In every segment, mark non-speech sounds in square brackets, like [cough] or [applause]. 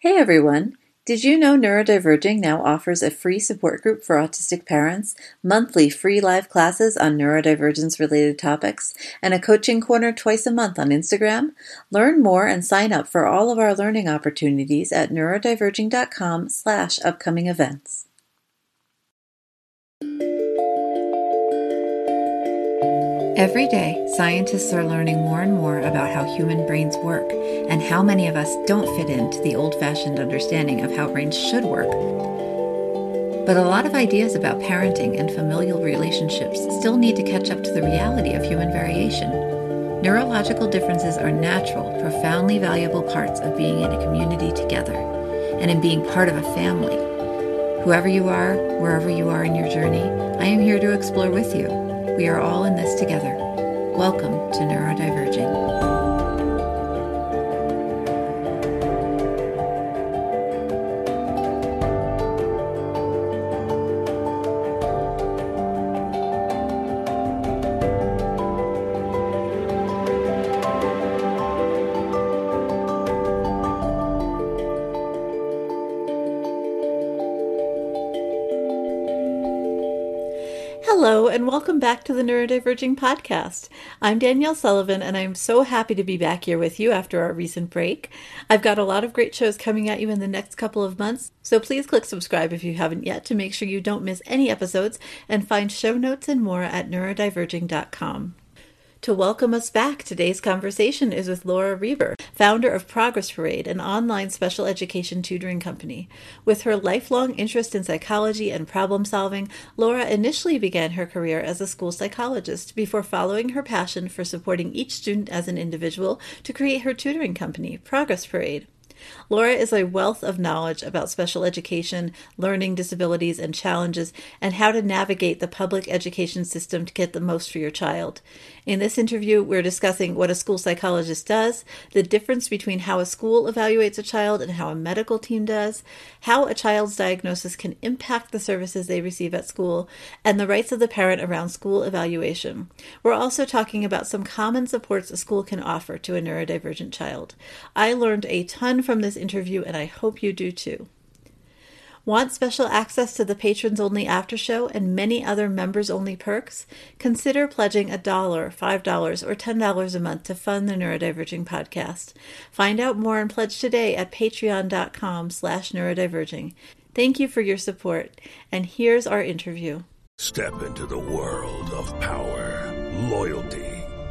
Hey everyone. Did you know Neurodiverging now offers a free support group for autistic parents, monthly free live classes on neurodivergence related topics, and a coaching corner twice a month on Instagram? Learn more and sign up for all of our learning opportunities at neurodiverging.com slash upcoming events. Every day, scientists are learning more and more about how human brains work and how many of us don't fit into the old fashioned understanding of how brains should work. But a lot of ideas about parenting and familial relationships still need to catch up to the reality of human variation. Neurological differences are natural, profoundly valuable parts of being in a community together and in being part of a family. Whoever you are, wherever you are in your journey, I am here to explore with you. We are all in this together. Welcome to Neurodiverging. Hello, and welcome back to the Neurodiverging Podcast. I'm Danielle Sullivan, and I'm so happy to be back here with you after our recent break. I've got a lot of great shows coming at you in the next couple of months, so please click subscribe if you haven't yet to make sure you don't miss any episodes and find show notes and more at neurodiverging.com. To welcome us back, today's conversation is with Laura Reber, founder of Progress Parade, an online special education tutoring company. With her lifelong interest in psychology and problem solving, Laura initially began her career as a school psychologist before following her passion for supporting each student as an individual to create her tutoring company, Progress Parade. Laura is a wealth of knowledge about special education, learning disabilities and challenges, and how to navigate the public education system to get the most for your child. In this interview, we're discussing what a school psychologist does, the difference between how a school evaluates a child and how a medical team does, how a child's diagnosis can impact the services they receive at school, and the rights of the parent around school evaluation. We're also talking about some common supports a school can offer to a neurodivergent child. I learned a ton from this interview, and I hope you do too. Want special access to the patrons only after show and many other members only perks? Consider pledging a dollar, five dollars, or ten dollars a month to fund the Neurodiverging podcast. Find out more and pledge today at patreon.com slash neurodiverging. Thank you for your support, and here's our interview. Step into the world of power, loyalty,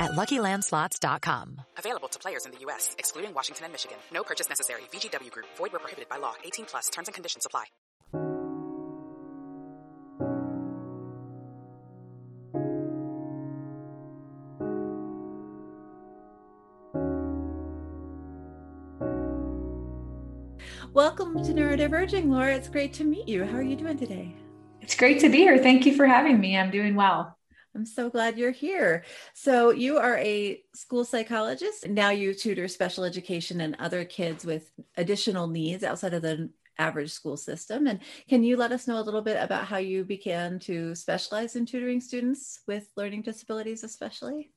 at LuckyLandSlots.com. Available to players in the U.S., excluding Washington and Michigan. No purchase necessary. VGW Group. Void where prohibited by law. 18 plus. Terms and conditions apply. Welcome to Neurodiverging, Laura. It's great to meet you. How are you doing today? It's great to be here. Thank you for having me. I'm doing well. I'm so glad you're here. So, you are a school psychologist. Now you tutor special education and other kids with additional needs outside of the average school system. And can you let us know a little bit about how you began to specialize in tutoring students with learning disabilities, especially?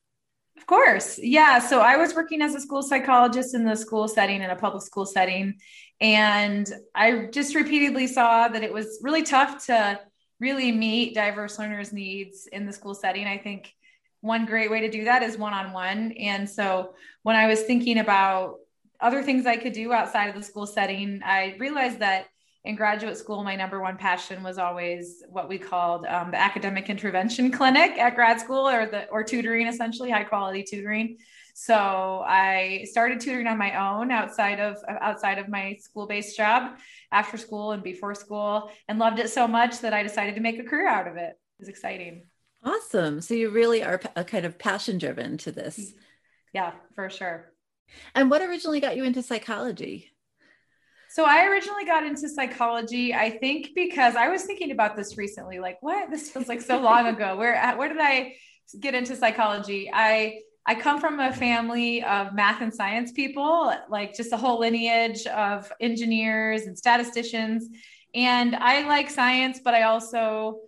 Of course. Yeah. So I was working as a school psychologist in the school setting, in a public school setting. And I just repeatedly saw that it was really tough to really meet diverse learners' needs in the school setting. I think one great way to do that is one on one. And so when I was thinking about other things I could do outside of the school setting, I realized that in graduate school, my number one passion was always what we called um, the academic intervention [laughs] clinic at grad school, or the or tutoring, essentially high quality tutoring. So I started tutoring on my own outside of outside of my school based job, after school and before school, and loved it so much that I decided to make a career out of it. It was exciting. Awesome. So you really are a kind of passion driven to this. Yeah, for sure. And what originally got you into psychology? So I originally got into psychology, I think because I was thinking about this recently, like what [laughs] this feels like so long ago. Where uh, where did I get into psychology? I I come from a family of math and science people, like just a whole lineage of engineers and statisticians. And I like science, but I also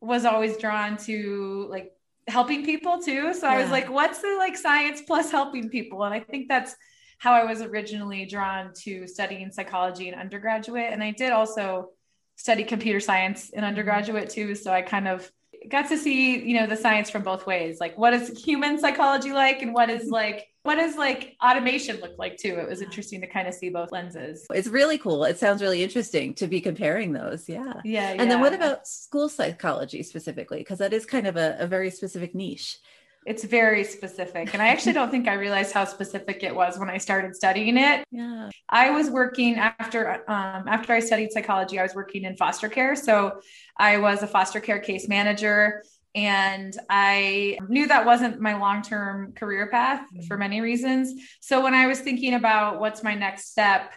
was always drawn to like helping people too. So yeah. I was like, what's the like science plus helping people? And I think that's how I was originally drawn to studying psychology in undergraduate. And I did also study computer science in mm-hmm. undergraduate too. So I kind of got to see, you know, the science from both ways. Like what is human psychology like and what is mm-hmm. like what does like automation look like too? It was interesting to kind of see both lenses. It's really cool. It sounds really interesting to be comparing those. Yeah. Yeah. And yeah. then what about school psychology specifically? Because that is kind of a, a very specific niche. It's very specific. And I actually don't think I realized how specific it was when I started studying it. [laughs] Yeah. I was working after um, after I studied psychology, I was working in foster care. So I was a foster care case manager. And I knew that wasn't my long term career path for many reasons. So when I was thinking about what's my next step,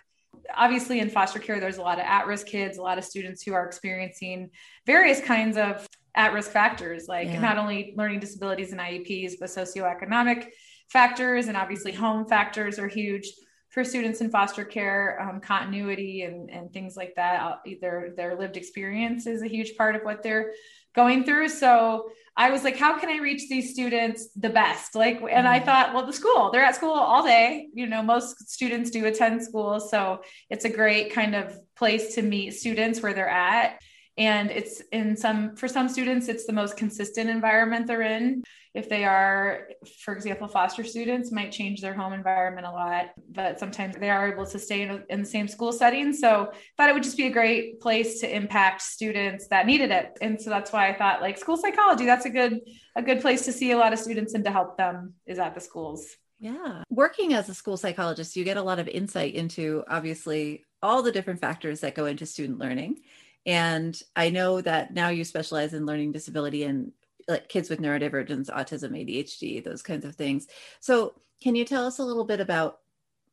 obviously in foster care there's a lot of at-risk kids a lot of students who are experiencing various kinds of at-risk factors like yeah. not only learning disabilities and IEPs but socioeconomic factors and obviously home factors are huge for students in foster care um, continuity and, and things like that. Either their lived experience is a huge part of what they're going through. So i was like how can i reach these students the best? Like and i mm-hmm. thought well the school they're at school all day. You know most students do attend school. So it's a great kind of place to meet students where they're at and it's in some for some students it's the most consistent environment they're in. If they are for example foster students might change their home environment a lot but sometimes they are able to stay in, in the same school setting. So thought it would just be a great place to impact students that needed it. And so that's why i thought like school psychology that's a good a good place to see a lot of students and to help them is at the schools. Yeah. Working as a school psychologist, you get a lot of insight into obviously all the different factors that go into student learning and I know that now you specialize in learning disability and like kids with neurodivergence, autism, ADHD, those kinds of things. So, can you tell us a little bit about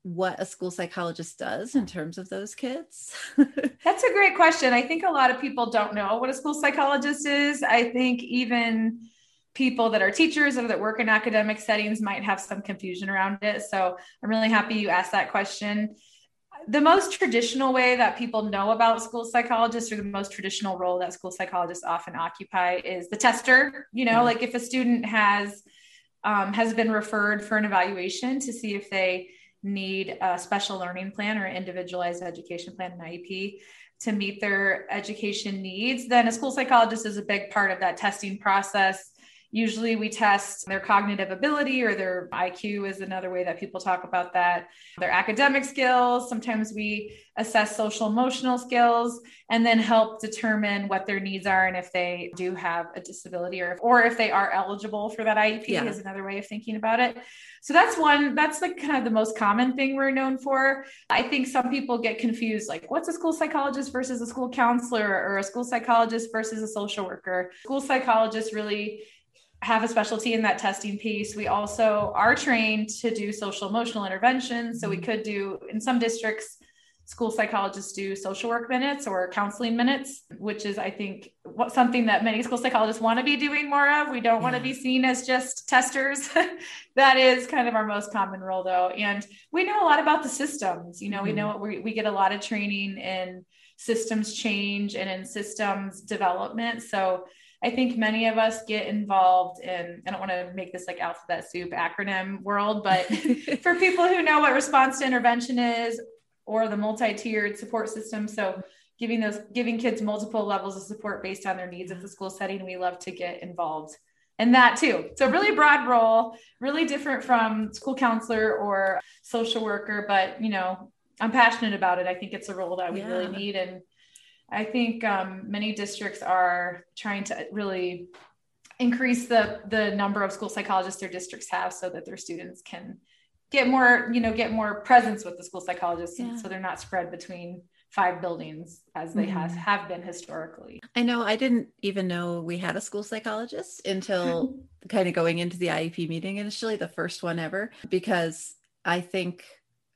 what a school psychologist does in terms of those kids? [laughs] That's a great question. I think a lot of people don't know what a school psychologist is. I think even people that are teachers or that work in academic settings might have some confusion around it. So I'm really happy you asked that question the most traditional way that people know about school psychologists or the most traditional role that school psychologists often occupy is the tester you know yeah. like if a student has um, has been referred for an evaluation to see if they need a special learning plan or individualized education plan an iep to meet their education needs then a school psychologist is a big part of that testing process Usually we test their cognitive ability or their IQ is another way that people talk about that. Their academic skills. Sometimes we assess social emotional skills and then help determine what their needs are and if they do have a disability or if, or if they are eligible for that IEP yeah. is another way of thinking about it. So that's one, that's like kind of the most common thing we're known for. I think some people get confused like, what's a school psychologist versus a school counselor or a school psychologist versus a social worker? School psychologists really have a specialty in that testing piece. We also are trained to do social emotional interventions. So we mm-hmm. could do in some districts, school psychologists do social work minutes or counseling minutes, which is, I think, what something that many school psychologists want to be doing more of. We don't yeah. want to be seen as just testers. [laughs] that is kind of our most common role, though. And we know a lot about the systems. You know, mm-hmm. we know we, we get a lot of training in systems change and in systems development. So I think many of us get involved in, I don't want to make this like alphabet soup acronym world, but [laughs] for people who know what response to intervention is or the multi-tiered support system. So giving those, giving kids multiple levels of support based on their needs of the school setting, we love to get involved in that too. So really broad role, really different from school counselor or social worker, but you know, I'm passionate about it. I think it's a role that we yeah. really need. And I think um, many districts are trying to really increase the the number of school psychologists their districts have so that their students can get more you know get more presence with the school psychologists yeah. so they're not spread between five buildings as they mm-hmm. have, have been historically i know i didn't even know we had a school psychologist until [laughs] kind of going into the iep meeting initially the first one ever because i think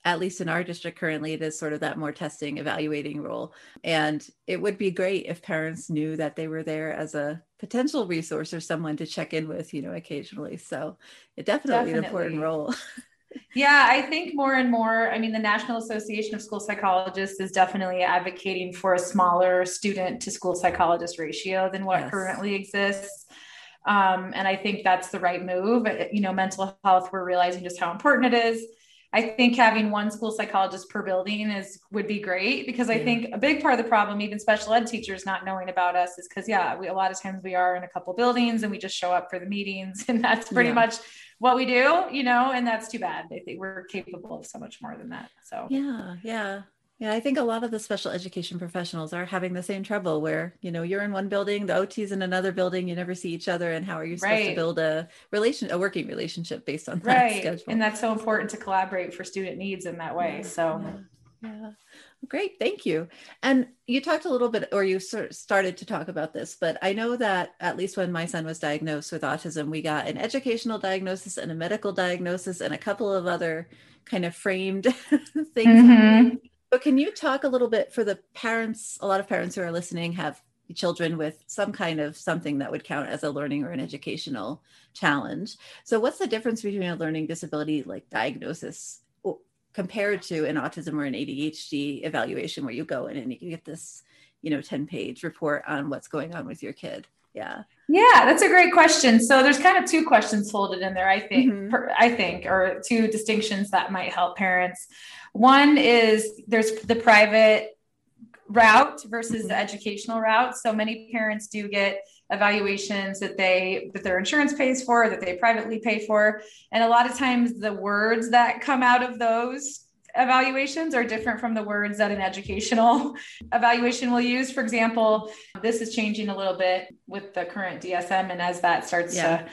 at least in our district currently, it is sort of that more testing, evaluating role. And it would be great if parents knew that they were there as a potential resource or someone to check in with, you know, occasionally. So it definitely, definitely. an important role. [laughs] yeah, I think more and more, I mean, the National Association of School Psychologists is definitely advocating for a smaller student to school psychologist ratio than what yes. currently exists. Um, and I think that's the right move. You know, mental health, we're realizing just how important it is I think having one school psychologist per building is would be great because I yeah. think a big part of the problem, even special ed teachers not knowing about us, is because yeah, we a lot of times we are in a couple buildings and we just show up for the meetings, [laughs] and that's pretty yeah. much what we do, you know, and that's too bad. I think we're capable of so much more than that. So yeah, yeah. Yeah, I think a lot of the special education professionals are having the same trouble where, you know, you're in one building, the OT's in another building, you never see each other. And how are you supposed right. to build a relation, a working relationship based on that right. schedule? And that's so important to collaborate for student needs in that way. So, yeah. yeah. Great, thank you. And you talked a little bit, or you sort of started to talk about this, but I know that at least when my son was diagnosed with autism, we got an educational diagnosis and a medical diagnosis and a couple of other kind of framed [laughs] things. Mm-hmm. But can you talk a little bit for the parents? A lot of parents who are listening have children with some kind of something that would count as a learning or an educational challenge. So, what's the difference between a learning disability like diagnosis compared to an autism or an ADHD evaluation where you go in and you get this, you know, 10 page report on what's going on with your kid? Yeah. Yeah, that's a great question. So there's kind of two questions folded in there, I think, mm-hmm. per, I think, or two distinctions that might help parents. One is there's the private route versus the educational route. So many parents do get evaluations that they that their insurance pays for, that they privately pay for, and a lot of times the words that come out of those evaluations are different from the words that an educational [laughs] evaluation will use. For example, this is changing a little bit with the current DSM and as that starts yeah.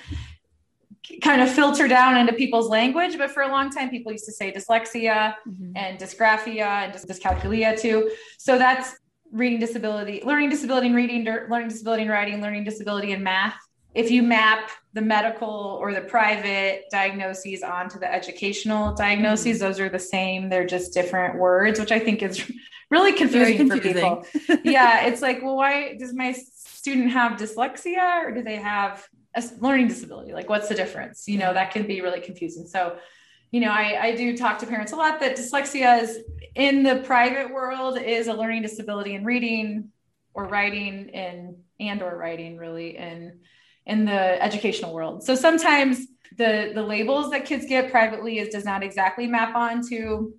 to kind of filter down into people's language. But for a long time, people used to say dyslexia mm-hmm. and dysgraphia and dyscalculia too. So that's reading disability, learning disability in reading, learning disability in writing, learning disability in math. If you map the medical or the private diagnoses onto the educational diagnoses, mm-hmm. those are the same. They're just different words, which I think is [laughs] really confusing, confusing. for people. [laughs] yeah, it's like, well, why does my student have dyslexia or do they have a learning disability like what's the difference you know that can be really confusing so you know I, I do talk to parents a lot that dyslexia is in the private world is a learning disability in reading or writing and and or writing really in in the educational world so sometimes the the labels that kids get privately is does not exactly map onto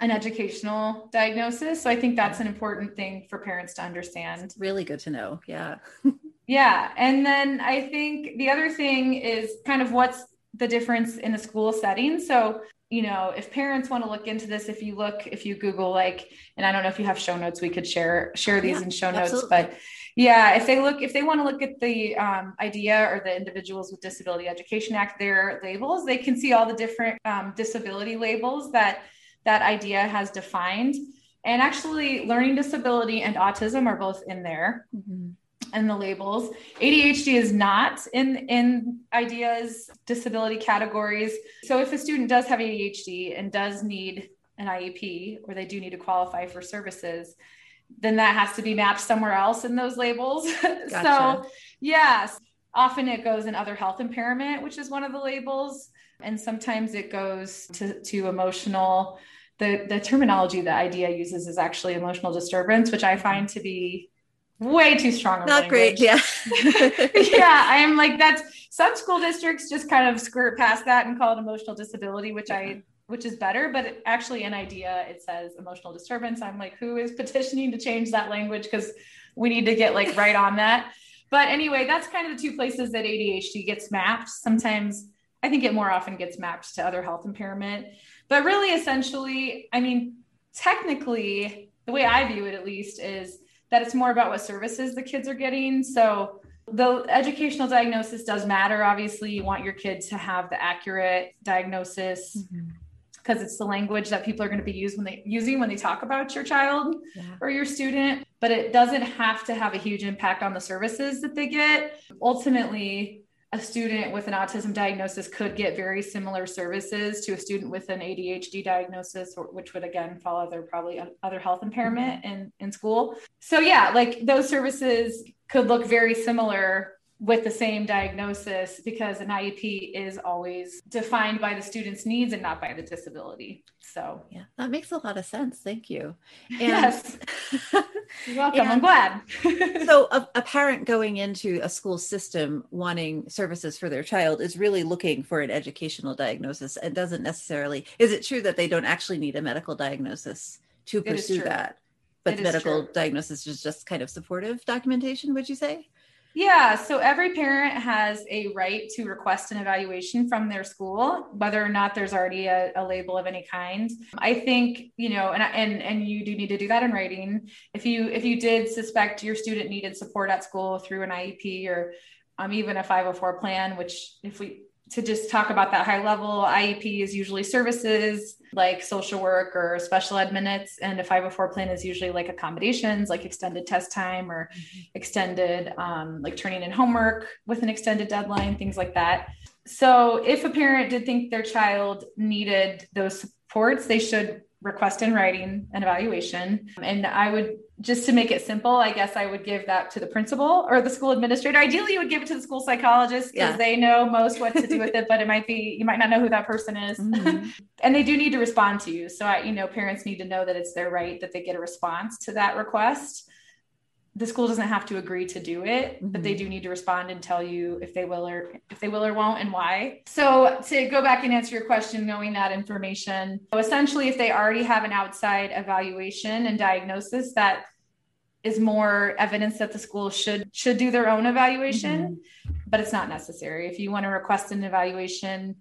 an educational diagnosis so i think that's an important thing for parents to understand really good to know yeah [laughs] Yeah. And then I think the other thing is kind of what's the difference in a school setting. So, you know, if parents want to look into this, if you look, if you Google like, and I don't know if you have show notes, we could share share these yeah, in show notes, absolutely. but yeah, if they look, if they want to look at the um, IDEA or the Individuals with Disability Education Act, their labels, they can see all the different um, disability labels that that IDEA has defined. And actually, learning disability and autism are both in there. Mm-hmm and the labels. ADHD is not in in IDEA's disability categories. So if a student does have ADHD and does need an IEP or they do need to qualify for services, then that has to be mapped somewhere else in those labels. [laughs] Gotcha. so yes, often it goes in other health impairment, which is one of the labels, and sometimes it goes to, to emotional the the terminology that IDEA uses is actually emotional disturbance, which I find to be way too strong. Not great. Yeah. [laughs] yeah. I'm like, that's some school districts just kind of skirt past that and call it emotional disability, which I, which is better, but actually an IDEA, it says emotional disturbance. I'm like, who is petitioning to change that language? Cause we need to get like right on that. But anyway, that's kind of the two places that ADHD gets mapped. Sometimes I think it more often gets mapped to other health impairment. But really, essentially, I mean, technically, the way I view it at least is that it's more about what services the kids are getting. So the educational diagnosis does matter. Obviously, you want your kid to have the accurate diagnosis mm-hmm. Because it's the language that people are going to be used when they using when they talk about your child yeah. or your student. But it doesn't have to have a huge impact on the services that they get. Ultimately, a student with an autism diagnosis could get very similar services to a student with an ADHD diagnosis, or, which would again fall under probably other health impairment mm-hmm. in, in school. So, yeah, like those services could look very similar with the same diagnosis because an IEP is always defined by the student's needs and not by the disability. So, yeah, that makes a lot of sense. Thank you. [laughs] And, yes. [laughs] You're welcome. And, I'm glad. [laughs] so, a, a, parent going into a school system wanting services for their child is really looking for an educational diagnosis and doesn't necessarily, is it true that they don't actually need a medical diagnosis to pursue that? But medical true. diagnosis is just kind of supportive documentation, would you say? Yeah, so every parent has a right to request an evaluation from their school, whether or not there's already a, a, label of any kind. I think you know, and and and you do need to do that in writing. If you if you did suspect your student needed support at school through an IEP or um, even a 504 plan, which if we to just talk about that high level, IEP is usually services like social work or special ed minutes, and a 504 plan is usually like accommodations, like extended test time or mm-hmm. extended, um, like turning in homework with an extended deadline, things like that. So, if a parent did think their child needed those supports, they should request in writing an evaluation. And I would just to make it simple, I guess I would give that to the principal or the school administrator. Ideally, you would give it to the school psychologist because yeah. they know most what to do [laughs] with it, but it might be, you might not know who that person is. Mm-hmm. [laughs] and they do need to respond to you. So, I, you know, parents need to know that it's their right that they get a response to that request the school doesn't have to agree to do it mm-hmm. but they mm-hmm. do need to respond and tell you if they will or if they will or won't and why so to go back and answer your question knowing that information so essentially if they already have an outside evaluation and diagnosis that is more evidence that the school should should do their own evaluation mm-hmm. but it's not necessary if you want to request an evaluation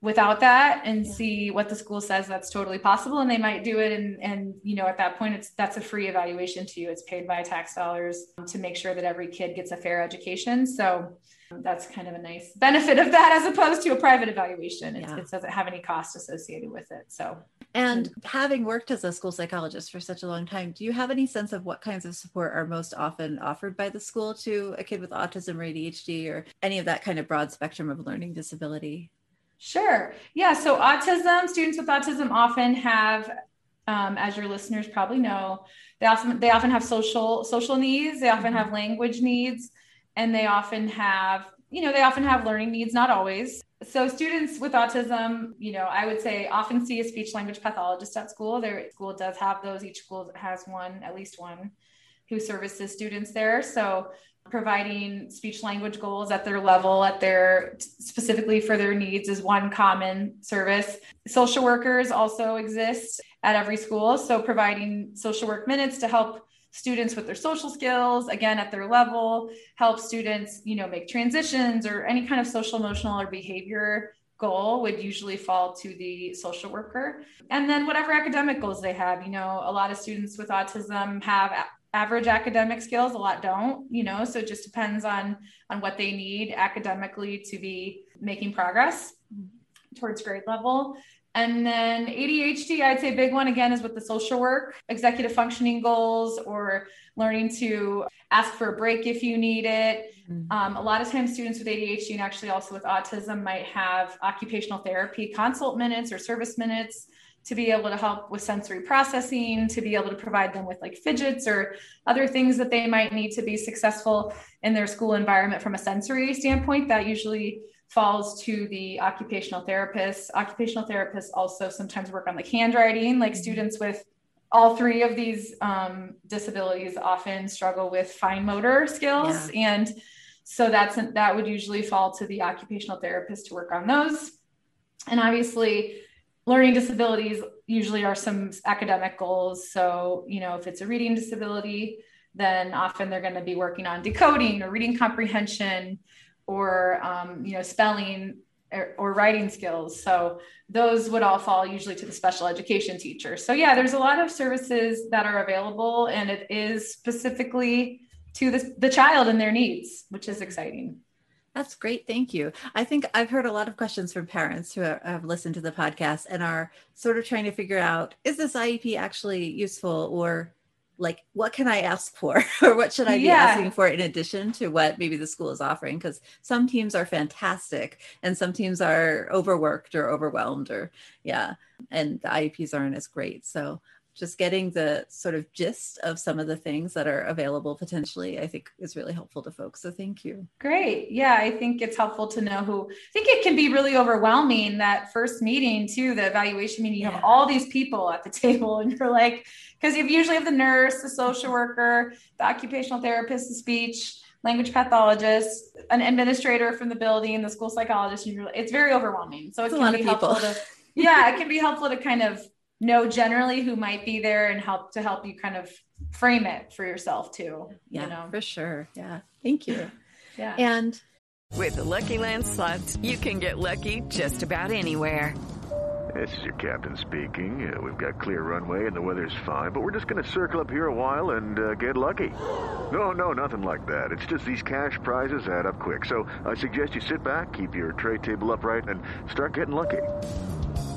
without that and yeah. see what the school says that's totally possible and they might do it and and you know at that point it's that's a free evaluation to you. It's paid by tax dollars um, to make sure that every kid gets a fair education. So um, that's kind of a nice benefit of that as opposed to a private evaluation. Yeah. it doesn't have any cost associated with it so. And having worked as a school psychologist for such a long time do you have any sense of what kinds of support are most often offered by the school to a kid with autism or adhd or any of that kind of broad spectrum of learning disability Sure. Yeah. So, autism, students with autism often have, um, as your listeners probably know, they often they often have social social needs. They often have mm-hmm. language needs, and they often have you know they often have learning needs. Not always. So, students with autism, you know, I would say often see a speech language pathologist at school. Their school does have those. Each school has one, at least one, who services students there. So providing speech language goals at their level at their specifically for their needs is one common service. Social workers also exist at every school so providing social work minutes to help students with their social skills again at their level help students you know make transitions or any kind of social emotional or behavior goal would usually fall to the social worker. And then whatever academic goals they have you know a lot of students with autism have average academic skills a lot don't you know so it just depends on on what they need academically to be making progress towards grade level and then ADHD, I'd say big one again is with the social work, executive functioning goals, or learning to ask for a break if you need it. Mm-hmm. Um, a lot of times, students with ADHD and actually also with autism might have occupational therapy consult minutes or service minutes to be able to help with sensory processing, to be able to provide them with like fidgets or other things that they might need to be successful in their school environment from a sensory standpoint. That usually falls to the occupational therapists. Occupational therapists also sometimes work on like handwriting, like students with all three of these um, disabilities often struggle with fine motor skills yeah. and so that's that would usually fall to the occupational therapist to work on those and obviously learning disabilities usually are some academic goals. So you know if it's a reading disability then often they're going to be working on decoding or reading comprehension or um, you know spelling or, or, writing skills. So those would all fall usually to the special education teacher. So yeah there's a lot of services that are available and it is specifically to the, the child and their needs which is exciting that's great. Thank you. I think I've heard a lot of questions from parents who have listened to the podcast and are sort of trying to figure out is this IEP actually useful or like what can i ask for [laughs] or what should i be yeah. asking for in addition to what maybe the school is offering because some teams are fantastic and some teams are overworked or overwhelmed or yeah and the ieps aren't as great so just getting the sort of gist of some of the things that are available potentially, I think is really helpful to folks. So thank you. Great. Yeah, I think it's helpful to know who, I think it can be really overwhelming that first meeting too, the evaluation meeting, you yeah. have all these people at the [laughs] table and you're like, because you usually have the nurse, the social worker, the occupational therapist, the speech, language pathologist, an administrator from the building, the school psychologist. It's very overwhelming. So it can be helpful to, yeah, it [laughs] can be helpful to kind of know generally who might be there and help to help you kind of frame it for yourself too. Yeah, you know? for sure. Yeah. Thank you. [laughs] yeah. And with the Lucky Land slots, you can get lucky just about anywhere. This is your captain speaking. Uh, we've got clear runway and the weather's fine, but we're just going to circle up here a while and uh, get lucky. No, no, nothing like that. It's just these cash prizes add up quick. So I suggest you sit back, keep your tray table upright, and start getting lucky.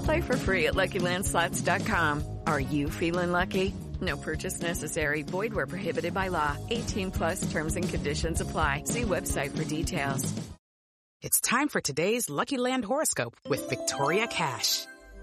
Play for free at LuckyLandSlots.com. Are you feeling lucky? No purchase necessary. Void where prohibited by law. 18 plus terms and conditions apply. See website for details. It's time for today's Lucky Land horoscope with Victoria Cash.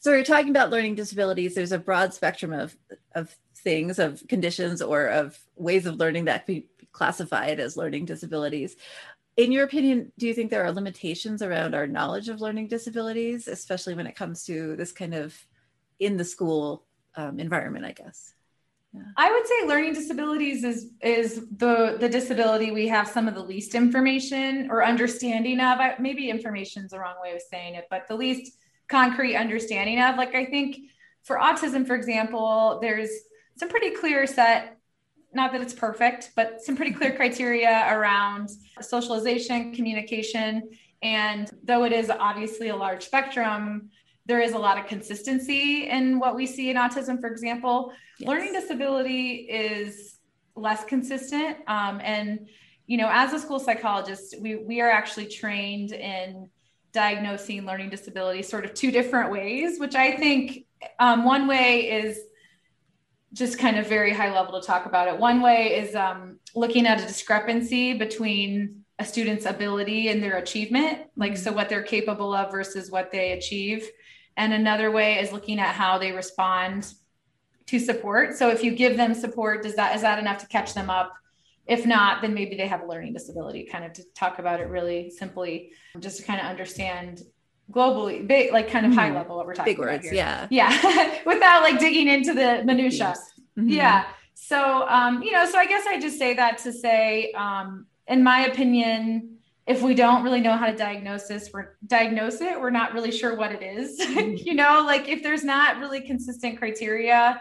So we're talking about learning disabilities. There's a broad spectrum of, of things, of conditions, or of ways of learning that can be classified as learning disabilities in your opinion, do you think there are limitations around our knowledge of learning disabilities, especially when it comes to this kind of in the school um, environment? I guess. Yeah. I would say learning disabilities is is the the disability we have some of the least information or understanding of. Maybe information is the wrong way of saying it, but the least concrete understanding of. Like I think for autism, for example, there's some pretty clear set not that it's perfect, but some pretty clear criteria around socialization, communication. And though it is obviously a large spectrum, there is a lot of consistency in what we see in autism, for example. Yes. Learning disability is less consistent. Um, and, you know, as a school psychologist, we, we are actually trained in diagnosing learning disability sort of two different ways, which I think um, one way is just kind of very high level to talk about it. One way is um, looking at a discrepancy between a student's ability and their achievement, like so what they're capable of versus what they achieve. And another way is looking at how they respond to support. So if you give them support, does that is that enough to catch them up? If not, then maybe they have a learning disability. Kind of to talk about it really simply, just to kind of understand globally big like kind of high mm-hmm. level what we're talking big words here. yeah yeah [laughs] without like digging into the minutia mm-hmm. yeah so um you know so i guess i just say that to say um in my opinion if we don't really know how to diagnose this we're diagnose it we're not really sure what it is [laughs] mm-hmm. you know like if there's not really consistent criteria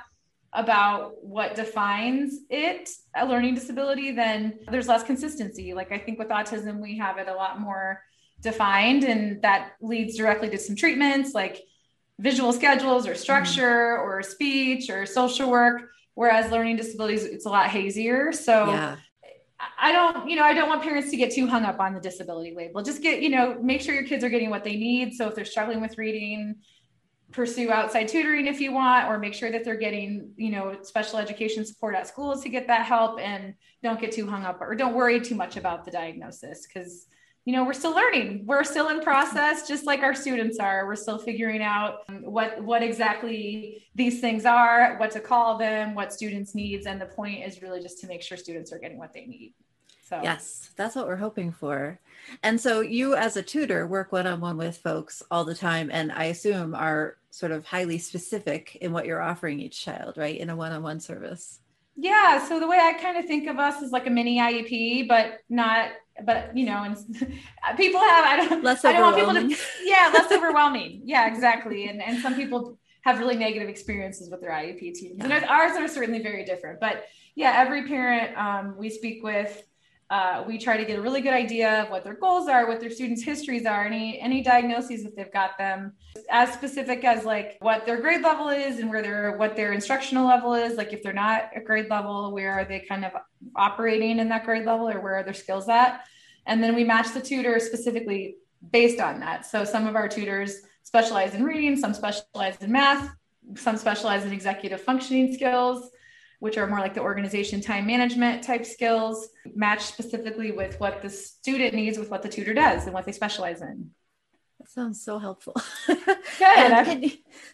about what defines it a learning disability then there's less consistency like i think with autism we have it a lot more defined and that leads directly to some treatments like visual schedules or structure or speech or social work whereas learning disabilities it's a lot hazier so yeah. I don't, you know, I don't want parents to get too hung up on the disability label. Just get, you know, make sure your kids are getting what they need. So if they're struggling with reading, pursue outside tutoring if you want or make sure that they're getting you know special education support at schools to get that help and don't get too hung up or don't worry too much about the diagnosis because you know we're still learning. We're still in process just like our students are. We're still figuring out what what exactly these things are what to call them what students needs and the point is really just to make sure students are getting what they need so yes that's what we're hoping for. And so you as a tutor work one-on-one with folks all the time and i assume are sort of highly specific in what you're offering each child right in a one-on-one service? Yeah so the way i kind of think of us is like a mini iep but not but you know and [laughs] people have i don't less i don't want people to [laughs] yeah less [laughs] overwhelming. Yeah exactly. And and some people have really negative experiences with their iep teams. Yeah. and ours are certainly very different but yeah every parent um, we speak with uh, we try to get a really good idea of what their goals are, what their students' histories are, any any diagnoses if they've got them, as specific as like what their grade level is and where their what their instructional level is. Like if they're not a grade level, where are they kind of operating in that grade level, or where are their skills at? And then we match the tutor specifically based on that. So some of our tutors specialize in reading, some specialize in math, some specialize in executive functioning skills which are more like the organization time management type skills, match specifically with what the student needs with what the tutor does and what they specialize in. That sounds so helpful. [laughs] Good. can, you,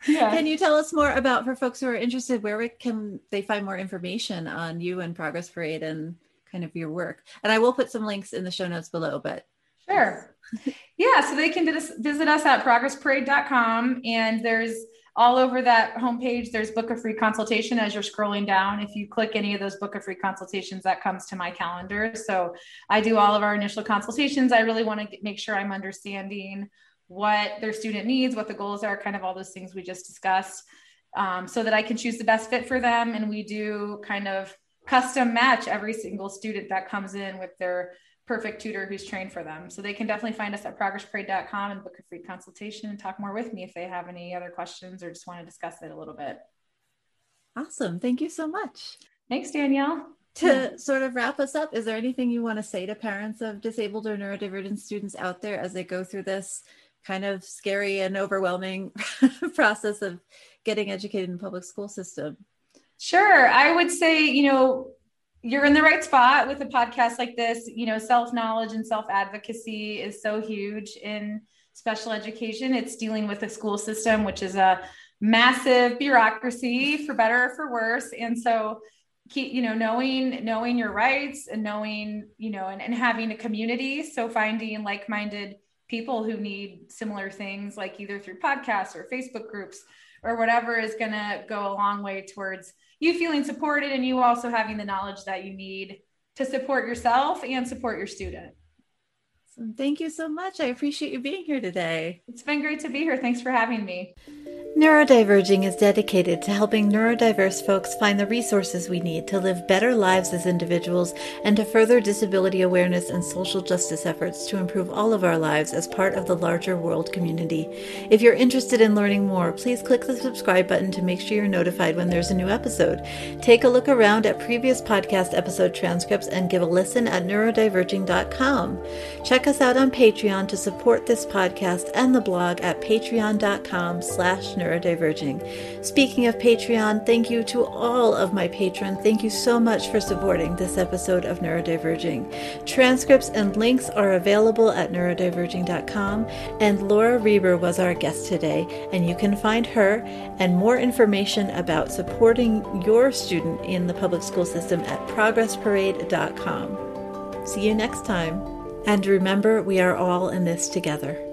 yeah. can you tell us more about for folks who are interested, where can they find more information on you and Progress Parade and kind of your work? And I will put some links in the show notes below, but Sure. [laughs] yeah, so they can visit us at progressparade.com and there's all over that homepage there's book a free consultation as you're scrolling down. If you click any of those book a free consultations that comes to my calendar. So i do all of our initial consultations. I really want to make sure i'm understanding what their student needs what the goals are kind of all those things we just discussed um, so that i can choose the best fit for them. And we do kind of custom match every single student that comes in with their perfect tutor who's trained for them. So they can definitely find us at progressparade.com and book a free consultation and talk more with me if they have any other questions or just want to discuss it a little bit. Awesome. Thank you so much. Thanks, Danielle. To sort of wrap us up, is there anything you want to say to parents of disabled or neurodivergent students out there as they go through this kind of scary and overwhelming [laughs] process of getting educated in the public school system? Sure. I would say, you know, you're in the right spot with a podcast like this. You know, self knowledge and self advocacy is so huge in special education. It's dealing with a school system, which is a massive bureaucracy for better or for worse. And so, keep, you know, knowing, knowing your rights and knowing, you know, and, and having a community. So finding like minded people who need similar things, like either through podcasts or Facebook groups or whatever, is going to go a long way towards you feeling supported and you also having the knowledge that you need to support yourself and support your student. Thank you so much. I appreciate you being here today. It's been great to be here. Thanks for having me. Neurodiverging is dedicated to helping neurodiverse folks find the resources we need to live better lives as individuals and to further disability awareness and social justice efforts to improve all of our lives as part of the larger world community. If you're interested in learning more, please click the subscribe button to make sure you're notified when there's a new episode. Take a look around at previous podcast episode transcripts and give a listen at neurodiverging.com. Check us out on Patreon to support this podcast and the blog at patreon.com slash neurodiverging. Speaking of Patreon, thank you to all of my patrons. Thank you so much for supporting this episode of Neurodiverging. Transcripts and links are available at neurodiverging.com, and Laura Reber was our guest today, and you can find her and more information about supporting your student in the public school system at progressparade.com. See you next time. And remember, we are all in this together.